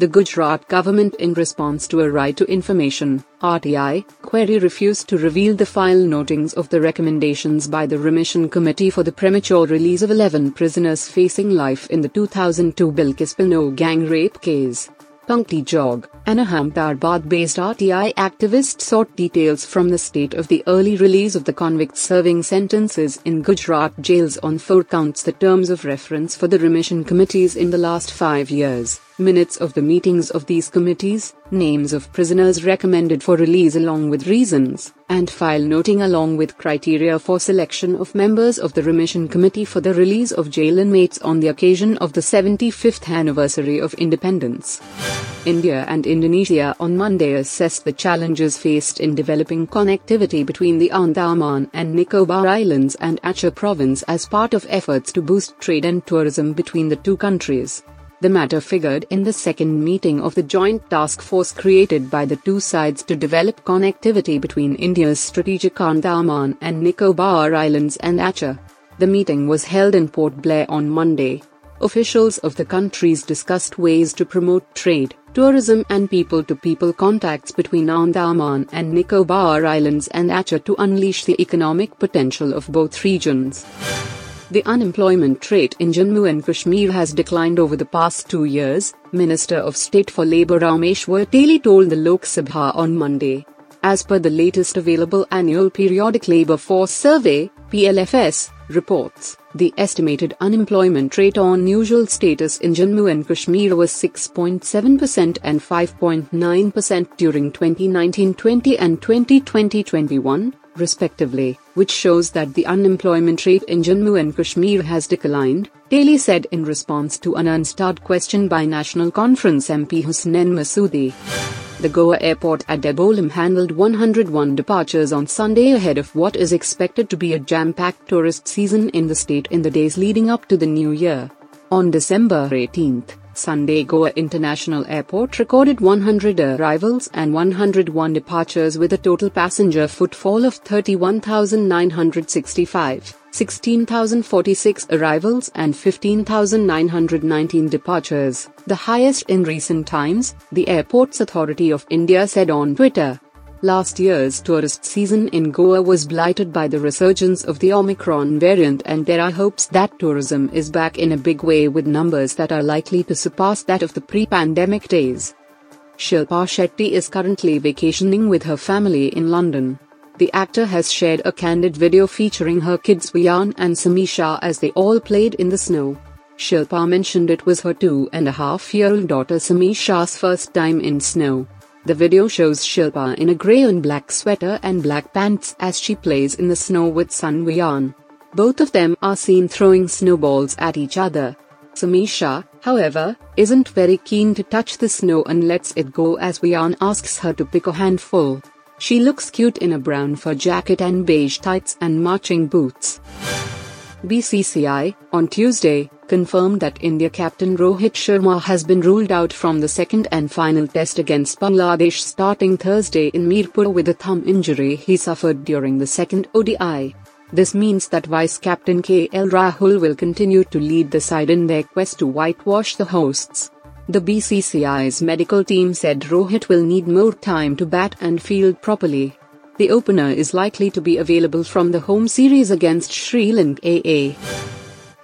The Gujarat government, in response to a right to information (RTI) query, refused to reveal the file notings of the recommendations by the Remission Committee for the premature release of 11 prisoners facing life in the 2002 Bilkis Bano gang rape case. Pankti Jog, an Ahmedabad-based RTI activist sought details from the state of the early release of the convicts serving sentences in Gujarat jails on four counts. The terms of reference for the remission committees in the last five years, minutes of the meetings of these committees, names of prisoners recommended for release along with reasons, and file noting along with criteria for selection of members of the remission committee for the release of jail inmates on the occasion of the 75th anniversary of independence. India and Indonesia on Monday assessed the challenges faced in developing connectivity between the Andaman and Nicobar Islands and Aceh province as part of efforts to boost trade and tourism between the two countries. The matter figured in the second meeting of the joint task force created by the two sides to develop connectivity between India's strategic Andaman and Nicobar Islands and Aceh. The meeting was held in Port Blair on Monday. Officials of the countries discussed ways to promote trade, tourism, and people to people contacts between Andaman and Nicobar Islands and Aceh to unleash the economic potential of both regions. The unemployment rate in Jammu and Kashmir has declined over the past two years, Minister of State for Labour Rameshwar Teli told the Lok Sabha on Monday. As per the latest available annual periodic labour force survey, PLFS, reports, the estimated unemployment rate on usual status in Jammu and Kashmir was 6.7% and 5.9% during 2019-20 and 2020-21, respectively, which shows that the unemployment rate in Jammu and Kashmir has declined, Teli said in response to an unstarred question by National Conference MP Hasnain Masoodi. The Goa airport at Dabolim handled 101 departures on Sunday ahead of what is expected to be a jam-packed tourist season in the state in the days leading up to the new year. On December 18th, Sunday Goa International Airport recorded 100 arrivals and 101 departures with a total passenger footfall of 31,965, 16,046 arrivals and 15,919 departures, the highest in recent times, the Airports Authority of India said on Twitter. Last year's tourist season in Goa was blighted by the resurgence of the Omicron variant, and there are hopes that tourism is back in a big way with numbers that are likely to surpass that of the pre pandemic days. Shilpa Shetty is currently vacationing with her family in London. The actor has shared a candid video featuring her kids Vian and Samisha as they all played in the snow. Shilpa mentioned it was her two and a half year old daughter Samisha's first time in snow. The video shows Shilpa in a grey and black sweater and black pants as she plays in the snow with son Vian. Both of them are seen throwing snowballs at each other. Samisha, however, isn't very keen to touch the snow and lets it go as Vian asks her to pick a handful. She looks cute in a brown fur jacket and beige tights and marching boots. BCCI, on Tuesday, confirmed that India captain Rohit Sharma has been ruled out from the second and final test against Bangladesh starting Thursday in Mirpur with a thumb injury he suffered during the second ODI. This means that vice captain KL Rahul will continue to lead the side in their quest to whitewash the hosts. The BCCI's medical team said Rohit will need more time to bat and field properly. The opener is likely to be available from the home series against Sri Lanka AA.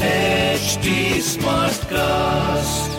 HT Smartcast.